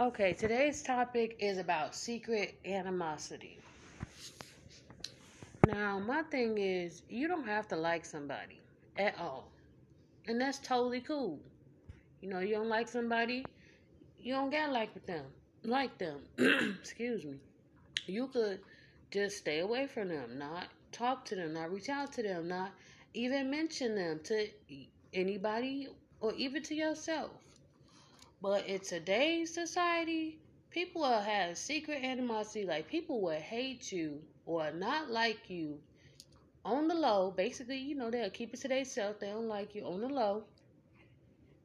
Okay, today's topic is about secret animosity. Now, my thing is, you don't have to like somebody at all. And that's totally cool. You know, you don't like somebody, you don't gotta like with them. Like them. Excuse me. You could just stay away from them, not talk to them, not reach out to them, not even mention them to anybody or even to yourself. But in today's society, people will have secret animosity. Like people will hate you or not like you on the low. Basically, you know, they'll keep it to themselves. They don't like you on the low.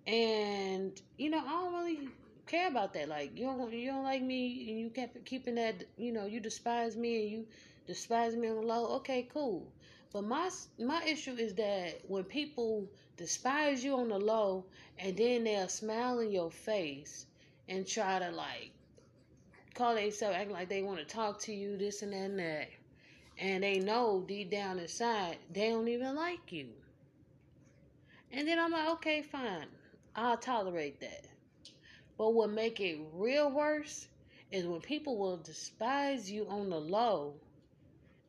And you know, I don't really care about that. Like you don't you don't like me and you kept keeping that. You know, you despise me and you despise me on the low. Okay, cool. But my my issue is that when people despise you on the low and then they'll smile in your face and try to like call themselves acting like they want to talk to you, this and that and that. And they know deep down inside they don't even like you. And then I'm like, okay, fine. I'll tolerate that. But what make it real worse is when people will despise you on the low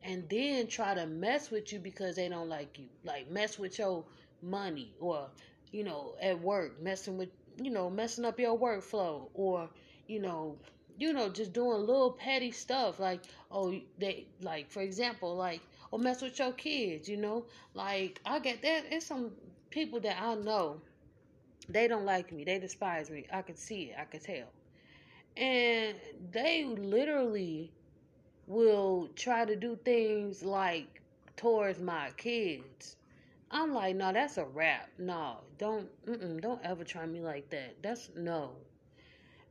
and then try to mess with you because they don't like you. Like mess with your money or, you know, at work, messing with, you know, messing up your workflow or, you know, you know, just doing little petty stuff like, oh, they, like, for example, like, or mess with your kids, you know, like, I get that. It's some people that I know, they don't like me, they despise me. I can see it, I can tell. And they literally will try to do things like towards my kids. I'm like, no, that's a wrap. No, don't, don't ever try me like that. That's no.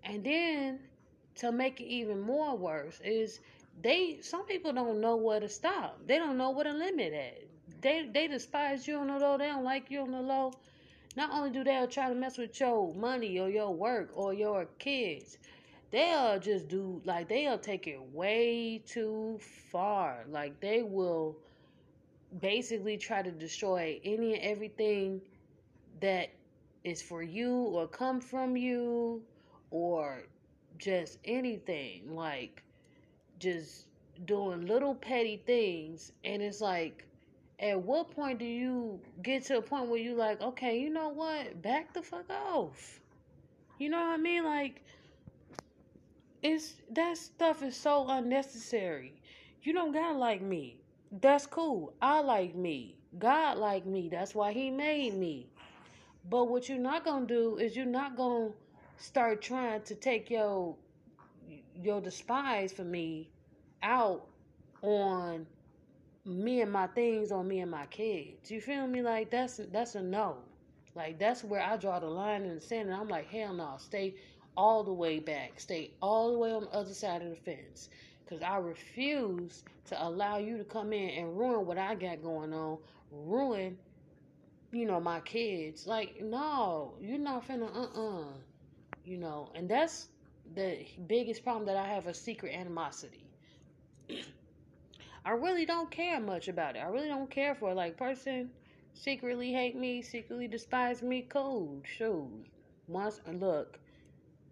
And then to make it even more worse is they some people don't know where to stop. They don't know where to limit at. They they despise you on the low. They don't like you on the low. Not only do they try to mess with your money or your work or your kids, they'll just do like they'll take it way too far. Like they will basically try to destroy any and everything that is for you or come from you or just anything like just doing little petty things and it's like at what point do you get to a point where you like okay you know what back the fuck off you know what i mean like it's that stuff is so unnecessary. You don't gotta like me. That's cool. I like me. God like me. That's why he made me. But what you're not gonna do is you're not gonna start trying to take your your despise for me out on me and my things on me and my kids. You feel me? Like that's that's a no. Like that's where I draw the line in the sand and I'm like, hell no, stay all the way back. Stay all the way on the other side of the fence. Because I refuse to allow you to come in and ruin what I got going on. Ruin, you know, my kids. Like, no, you're not finna, uh uh You know, and that's the biggest problem that I have a secret animosity. I really don't care much about it. I really don't care for it. Like, person secretly hate me, secretly despise me, cool, shoot. Once, look,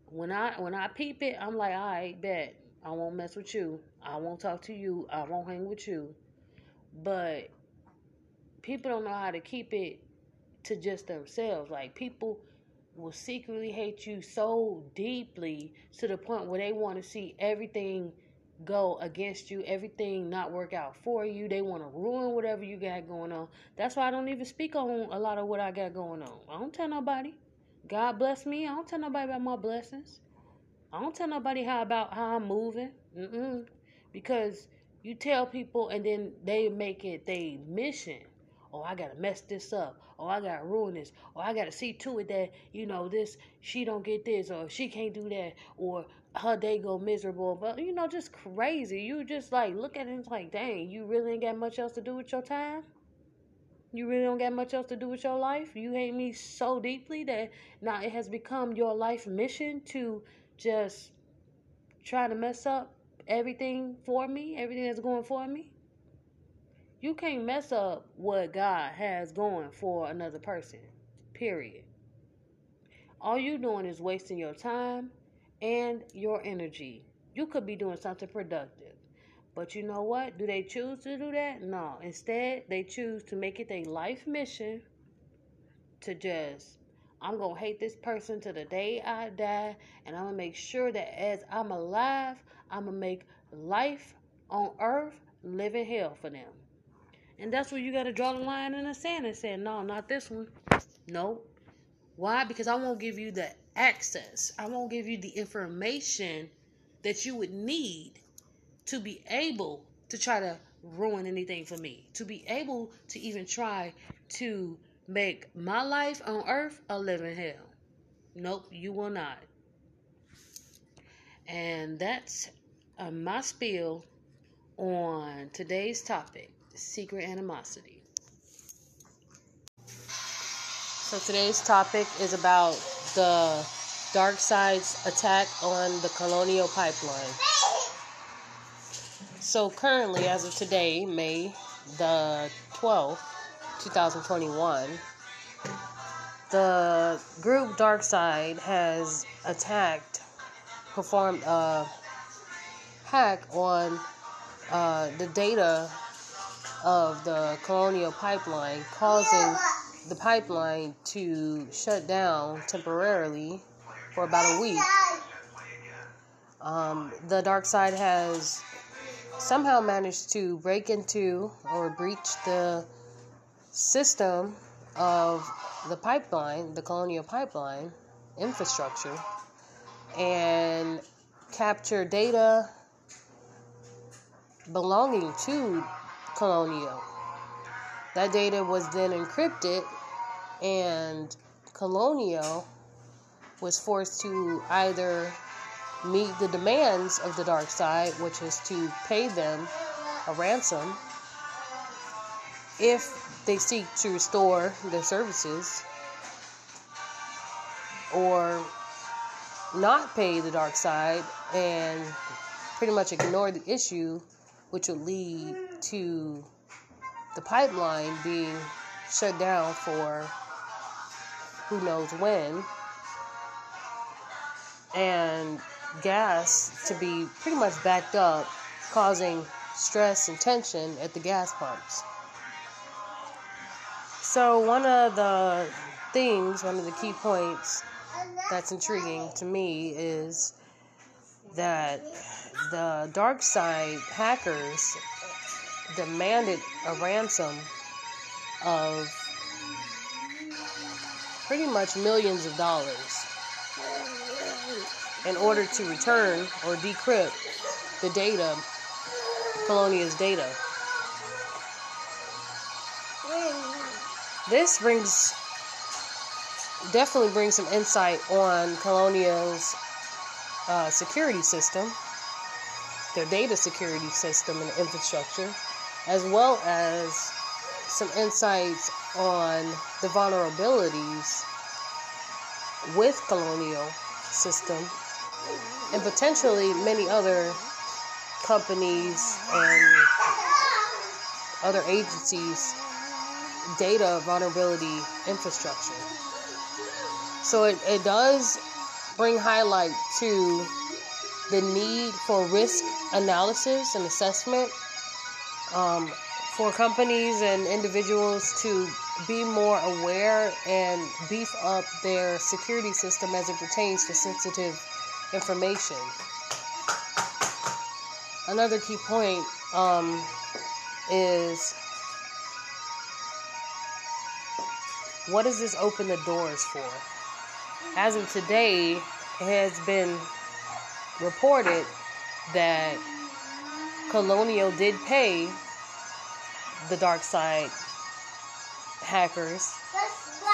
when I when I peep it, I'm like, right, bet. I won't mess with you. I won't talk to you. I won't hang with you. But people don't know how to keep it to just themselves. Like people will secretly hate you so deeply to the point where they want to see everything go against you, everything not work out for you. They want to ruin whatever you got going on. That's why I don't even speak on a lot of what I got going on. I don't tell nobody. God bless me. I don't tell nobody about my blessings. I don't tell nobody how about how I'm moving. Mm-mm. Because you tell people and then they make it their mission. Oh, I gotta mess this up. Oh, I gotta ruin this. Or I gotta see to it that, you know, this she don't get this or she can't do that or her day go miserable. But you know, just crazy. You just like look at it and it's like, dang, you really ain't got much else to do with your time? You really don't got much else to do with your life. You hate me so deeply that now it has become your life mission to just trying to mess up everything for me, everything that's going for me. You can't mess up what God has going for another person. Period. All you doing is wasting your time and your energy. You could be doing something productive. But you know what? Do they choose to do that? No. Instead, they choose to make it a life mission to just, I'm going to hate this person to the day I die. And I'm going to make sure that as I'm alive, I'm going to make life on earth live in hell for them. And that's where you got to draw the line in the sand and say, no, not this one. No. Why? Because I won't give you the access. I won't give you the information that you would need to be able to try to ruin anything for me, to be able to even try to make my life on earth a living hell. Nope, you will not. And that's uh, my spiel on today's topic secret animosity. So today's topic is about the dark side's attack on the colonial pipeline. So currently, as of today, May the 12th, 2021, the group Dark Side has attacked, performed a hack on uh, the data of the colonial pipeline, causing the pipeline to shut down temporarily for about a week. Um, the dark side has somehow managed to break into or breach the system of the pipeline, the colonial pipeline infrastructure, and capture data belonging to Colonial. That data was then encrypted, and Colonial was forced to either meet the demands of the dark side, which is to pay them a ransom if they seek to restore their services, or not pay the dark side and pretty much ignore the issue, which will lead to the pipeline being shut down for who knows when. And gas to be pretty much backed up, causing stress and tension at the gas pumps. So, one of the things, one of the key points that's intriguing to me is that the dark side hackers demanded a ransom of pretty much millions of dollars in order to return or decrypt the data, Colonia's data. This brings definitely brings some insight on Colonial's uh, security system, their data security system and infrastructure, as well as some insights on the vulnerabilities with Colonial system and potentially many other companies and other agencies data vulnerability infrastructure. So it, it does bring highlight to the need for risk analysis and assessment um, for companies and individuals to be more aware and beef up their security system as it pertains to sensitive information. Another key point um, is what does this open the doors for? As of today, it has been reported that Colonial did pay the dark side hackers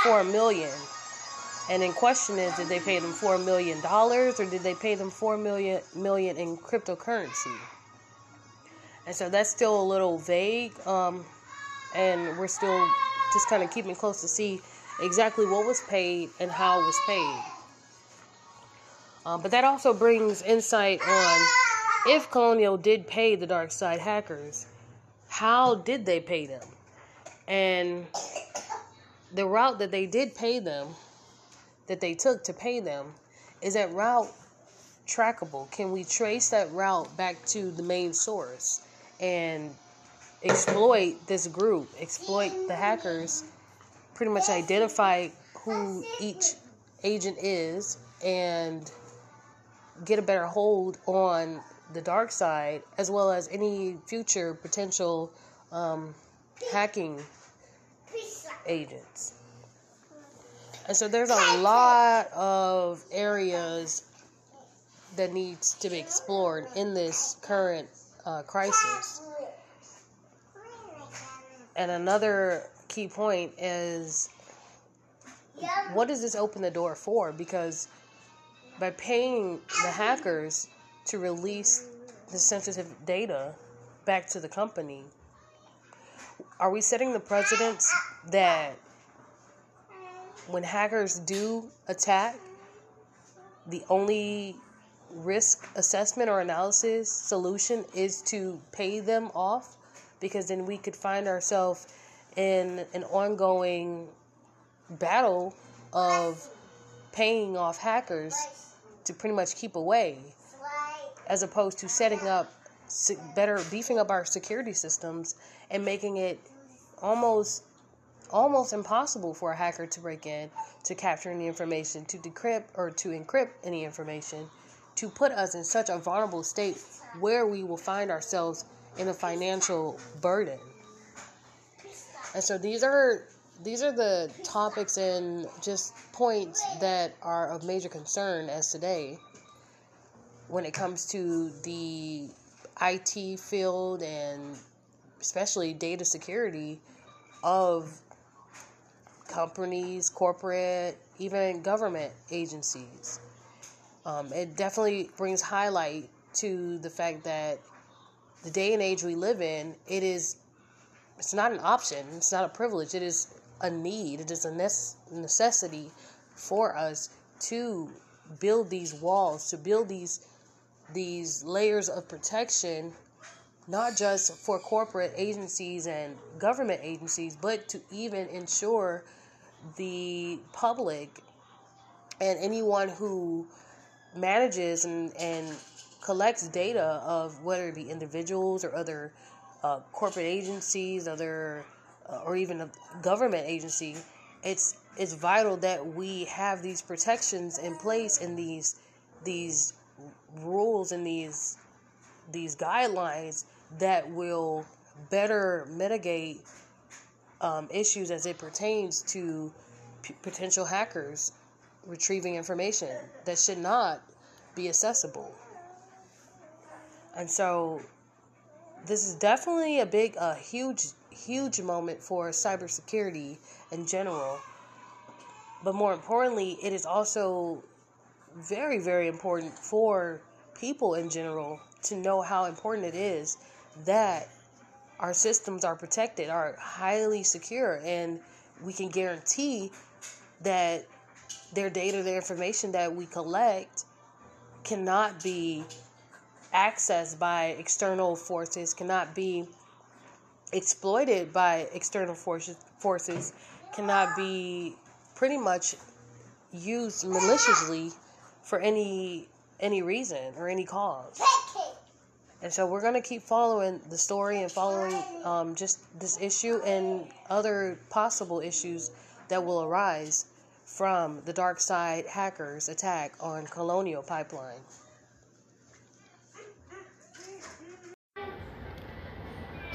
for a million and in question is, did they pay them four million dollars or did they pay them four million million in cryptocurrency? And so that's still a little vague, um, and we're still just kind of keeping close to see exactly what was paid and how it was paid. Uh, but that also brings insight on if Colonial did pay the dark side hackers, how did they pay them? And the route that they did pay them that they took to pay them is that route trackable? Can we trace that route back to the main source and exploit this group, exploit the hackers, pretty much identify who each agent is and get a better hold on the dark side as well as any future potential um, hacking agents. And so there's a lot of areas that needs to be explored in this current uh, crisis. And another key point is what does this open the door for? Because by paying the hackers to release the sensitive data back to the company, are we setting the precedence that when hackers do attack, the only risk assessment or analysis solution is to pay them off? Because then we could find ourselves in an ongoing battle of paying off hackers to pretty much keep away, as opposed to setting up better, beefing up our security systems and making it almost almost impossible for a hacker to break in, to capture any information, to decrypt or to encrypt any information, to put us in such a vulnerable state where we will find ourselves in a financial burden. And so these are these are the topics and just points that are of major concern as today when it comes to the IT field and especially data security of companies, corporate, even government agencies. Um, it definitely brings highlight to the fact that the day and age we live in, it is it's not an option, it's not a privilege, it is a need, it is a necessity for us to build these walls, to build these these layers of protection not just for corporate agencies and government agencies, but to even ensure the public and anyone who manages and, and collects data of whether it be individuals or other uh, corporate agencies, other uh, or even a government agency, it's it's vital that we have these protections in place and these these rules and these these guidelines that will better mitigate um, issues as it pertains to p- potential hackers retrieving information that should not be accessible. And so, this is definitely a big, a huge, huge moment for cybersecurity in general. But more importantly, it is also very, very important for people in general to know how important it is that our systems are protected, are highly secure, and we can guarantee that their data, their information that we collect cannot be accessed by external forces, cannot be exploited by external forces, forces cannot be pretty much used maliciously for any any reason or any cause. And so we're to keep following the story and following um, just this issue and other possible issues that will arise from the dark side hackers' attack on Colonial Pipeline.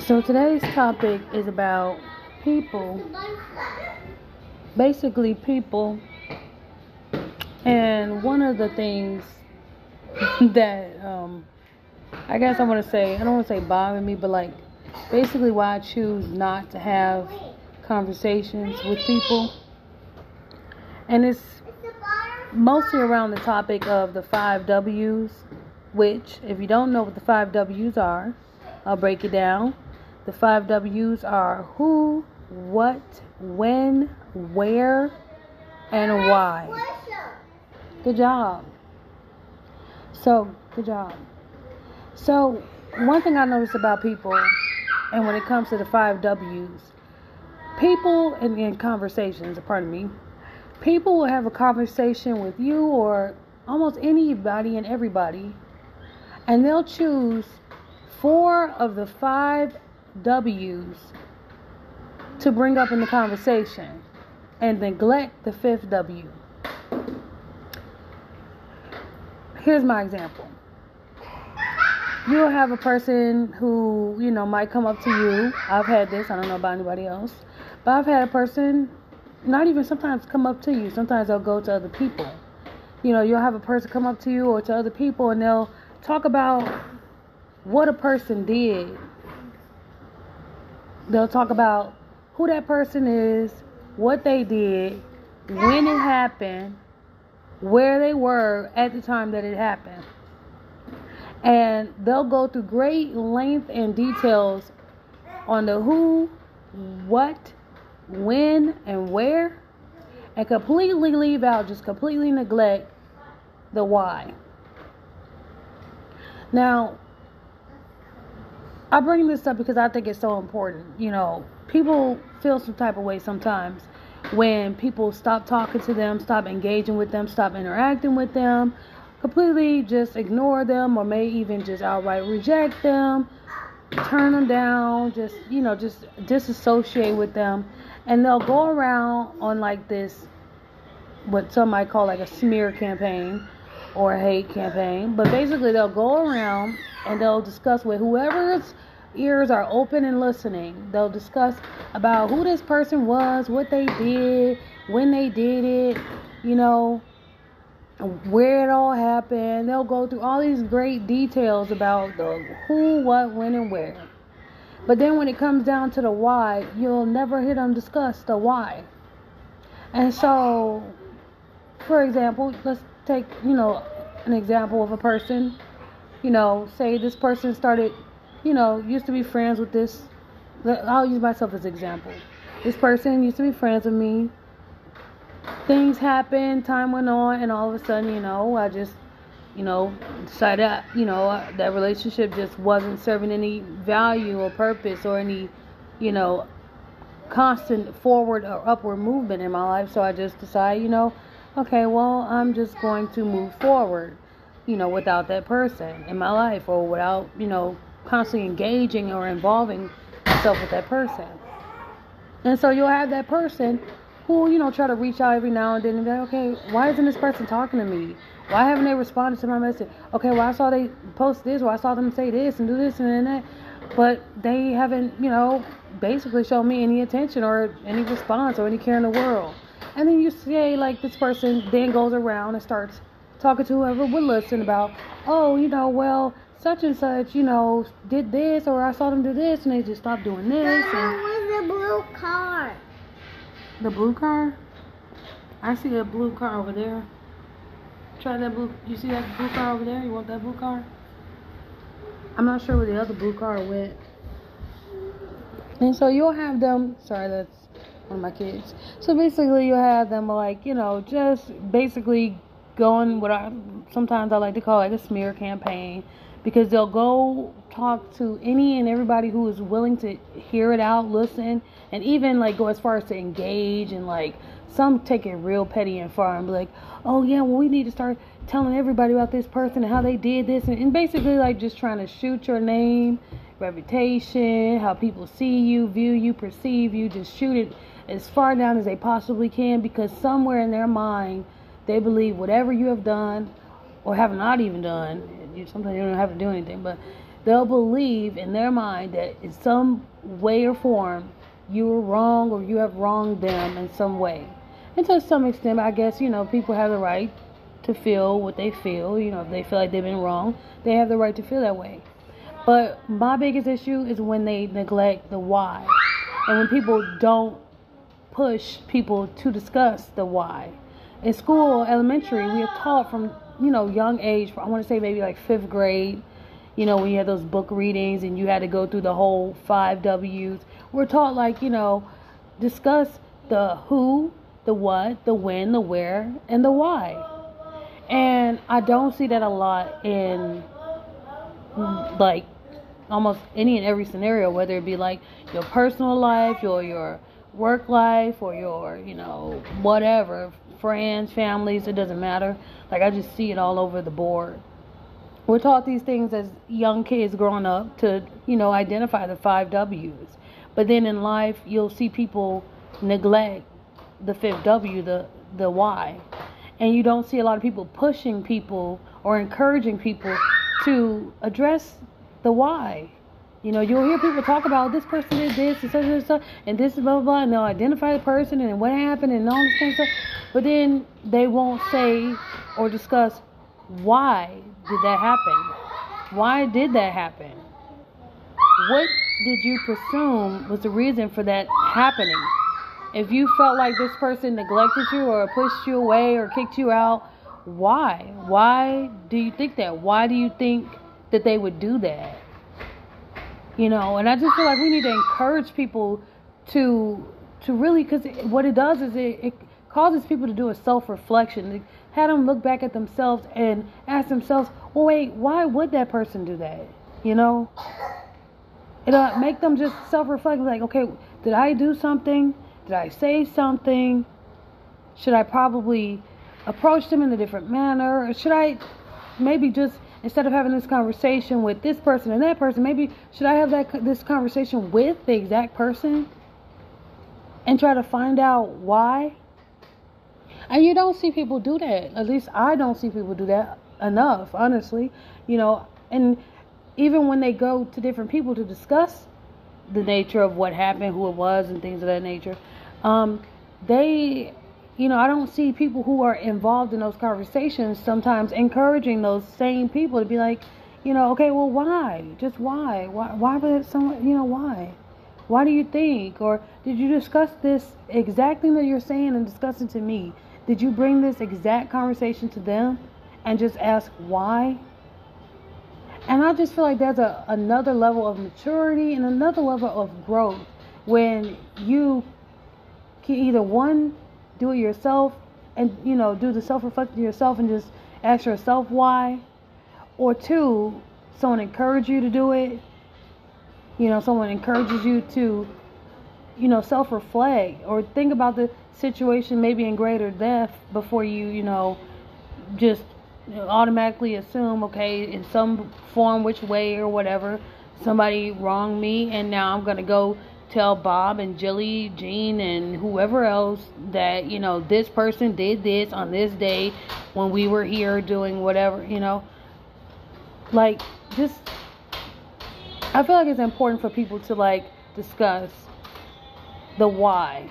So today's topic is about people, basically people, and one of the things that um, I guess I want to say, I don't want to say bother me, but like basically why I choose not to have conversations with people. And it's mostly around the topic of the five W's, which, if you don't know what the five W's are, I'll break it down. The five W's are who, what, when, where, and why. Good job. So, good job. So, one thing I notice about people, and when it comes to the five W's, people in, in conversations, pardon me, people will have a conversation with you or almost anybody and everybody, and they'll choose four of the five W's to bring up in the conversation and neglect the fifth W. Here's my example. You'll have a person who, you know, might come up to you. I've had this, I don't know about anybody else, but I've had a person not even sometimes come up to you. Sometimes they'll go to other people. You know, you'll have a person come up to you or to other people and they'll talk about what a person did. They'll talk about who that person is, what they did, when it happened, where they were at the time that it happened. And they'll go through great length and details on the who, what, when, and where, and completely leave out, just completely neglect the why. Now, I bring this up because I think it's so important. You know, people feel some type of way sometimes when people stop talking to them, stop engaging with them, stop interacting with them, completely just ignore them, or may even just outright reject them, turn them down, just, you know, just disassociate with them. And they'll go around on like this, what some might call like a smear campaign or a hate campaign. But basically, they'll go around and they'll discuss with whoever's ears are open and listening. They'll discuss about who this person was, what they did, when they did it, you know, where it all happened. They'll go through all these great details about the who, what, when, and where. But then when it comes down to the why, you'll never hear them discuss the why. And so, for example, let's take, you know, an example of a person. You know, say this person started you know, used to be friends with this. I'll use myself as example. This person used to be friends with me. Things happened, time went on, and all of a sudden, you know, I just, you know, decided, you know, that relationship just wasn't serving any value or purpose or any, you know, constant forward or upward movement in my life. So I just decided, you know, okay, well, I'm just going to move forward, you know, without that person in my life or without, you know, constantly engaging or involving myself with that person. And so you'll have that person who, you know, try to reach out every now and then and be like, okay, why isn't this person talking to me? Why haven't they responded to my message? Okay, well, I saw they post this, or I saw them say this and do this and then that, but they haven't, you know, basically shown me any attention or any response or any care in the world. And then you say, like, this person then goes around and starts talking to whoever would listen about, oh, you know, well, such and such, you know, did this or I saw them do this and they just stopped doing this. And where's the blue car? The blue car? I see a blue car over there. Try that blue. You see that blue car over there? You want that blue car? I'm not sure where the other blue car went. And so you'll have them. Sorry, that's one of my kids. So basically, you'll have them like you know just basically going what I sometimes I like to call like a smear campaign because they'll go talk to any and everybody who is willing to hear it out, listen, and even like go as far as to engage and like some take it real petty and far and be like, oh yeah, well we need to start telling everybody about this person and how they did this and, and basically like just trying to shoot your name, reputation, how people see you, view you, perceive you, just shoot it as far down as they possibly can because somewhere in their mind they believe whatever you have done or have not even done you sometimes you don't have to do anything, but they'll believe in their mind that in some way or form you were wrong or you have wronged them in some way. And to some extent, I guess, you know, people have the right to feel what they feel. You know, if they feel like they've been wrong, they have the right to feel that way. But my biggest issue is when they neglect the why. And when people don't push people to discuss the why. In school, elementary, we are taught from you know, young age, I want to say maybe like fifth grade, you know, when you had those book readings and you had to go through the whole five W's. We're taught, like, you know, discuss the who, the what, the when, the where, and the why. And I don't see that a lot in, like, almost any and every scenario, whether it be like your personal life, or your work life, or your, you know, whatever, friends, families, it doesn't matter. Like I just see it all over the board. We're taught these things as young kids growing up to, you know, identify the five W's. But then in life, you'll see people neglect the fifth W, the the why. And you don't see a lot of people pushing people or encouraging people to address the why. You know, you'll hear people talk about oh, this person did this and such and such, and this is blah blah blah, and they'll identify the person and what happened and all this kind of stuff. But then they won't say or discuss why did that happen? Why did that happen? What did you presume was the reason for that happening? If you felt like this person neglected you or pushed you away or kicked you out, why? Why do you think that? Why do you think that they would do that? You know, and I just feel like we need to encourage people to to really because what it does is it, it causes people to do a self reflection, have them look back at themselves and ask themselves, well, wait, why would that person do that? You know, it'll uh, make them just self reflect, like, okay, did I do something? Did I say something? Should I probably approach them in a different manner? Or should I maybe just instead of having this conversation with this person and that person, maybe should I have that this conversation with the exact person and try to find out why? And you don't see people do that. At least I don't see people do that enough, honestly. You know, and even when they go to different people to discuss the nature of what happened, who it was, and things of that nature, um, they, you know, I don't see people who are involved in those conversations sometimes encouraging those same people to be like, you know, okay, well, why? Just why? Why? Why would someone, you know, why? Why do you think? Or did you discuss this exact thing that you're saying and discussing to me? Did you bring this exact conversation to them and just ask why? And I just feel like there's a, another level of maturity and another level of growth when you can either one, do it yourself and, you know, do the self reflection yourself and just ask yourself why, or two, someone encourage you to do it. You know, someone encourages you to, you know, self reflect or think about the situation maybe in greater depth before you, you know, just automatically assume, okay, in some form, which way or whatever, somebody wronged me, and now I'm gonna go tell Bob and Jilly, Jean, and whoever else that you know this person did this on this day when we were here doing whatever, you know. Like, just I feel like it's important for people to like discuss the why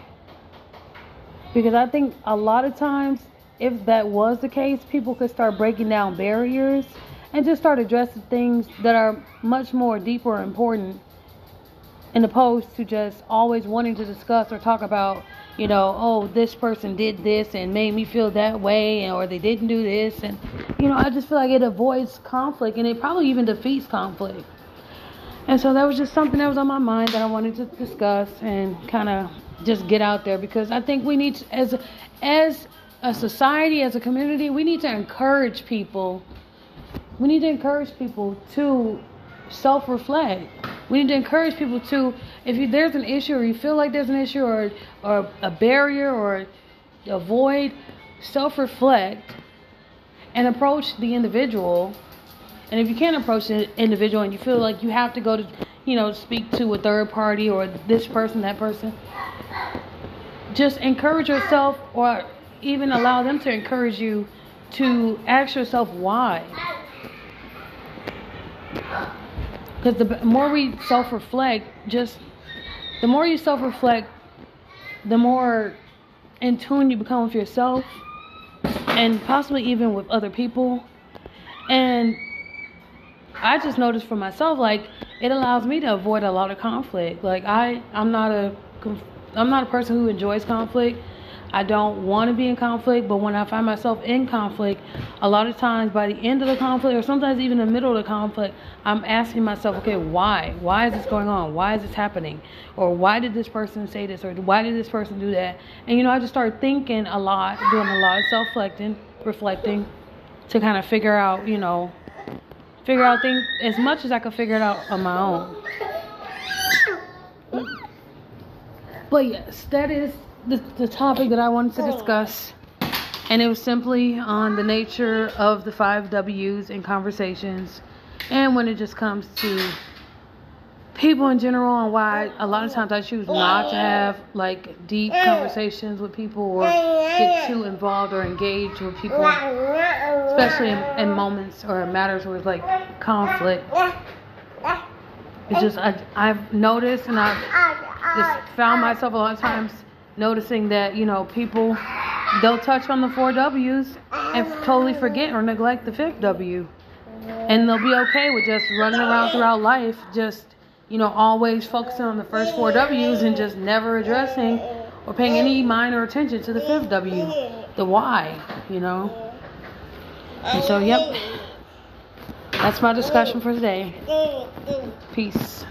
because I think a lot of times, if that was the case, people could start breaking down barriers and just start addressing things that are much more deeper important in opposed to just always wanting to discuss or talk about, you know, oh, this person did this and made me feel that way, or they didn't do this. And, you know, I just feel like it avoids conflict and it probably even defeats conflict. And so that was just something that was on my mind that I wanted to discuss and kind of just get out there because I think we need to, as as a society, as a community, we need to encourage people. We need to encourage people to self-reflect. We need to encourage people to, if you, there's an issue or you feel like there's an issue or or a barrier or a void, self-reflect and approach the individual. And if you can't approach the individual and you feel like you have to go to, you know, speak to a third party or this person, that person, just encourage yourself or even allow them to encourage you to ask yourself why. Because the more we self reflect, just the more you self reflect, the more in tune you become with yourself and possibly even with other people. And I just noticed for myself, like, it allows me to avoid a lot of conflict. Like, I, I'm not a I'm not a person who enjoys conflict. I don't want to be in conflict, but when I find myself in conflict, a lot of times by the end of the conflict, or sometimes even the middle of the conflict, I'm asking myself, okay, why? Why is this going on? Why is this happening? Or why did this person say this? Or why did this person do that? And you know, I just start thinking a lot, doing a lot of self reflecting, reflecting, to kind of figure out, you know, figure out things as much as I could figure it out on my own. But yes, that is the, the topic that I wanted to discuss. And it was simply on the nature of the five W's in conversations. And when it just comes to people in general and why a lot of times I choose not to have like deep conversations with people or get too involved or engaged with people, especially in, in moments or matters with like conflict. It's just I, I've noticed and I've just found myself a lot of times noticing that you know people they'll touch on the four W's and totally forget or neglect the fifth W, and they'll be okay with just running around throughout life just you know, always focusing on the first four W's and just never addressing or paying any minor attention to the fifth W, the why, you know. And so, yep, that's my discussion for today. Peace.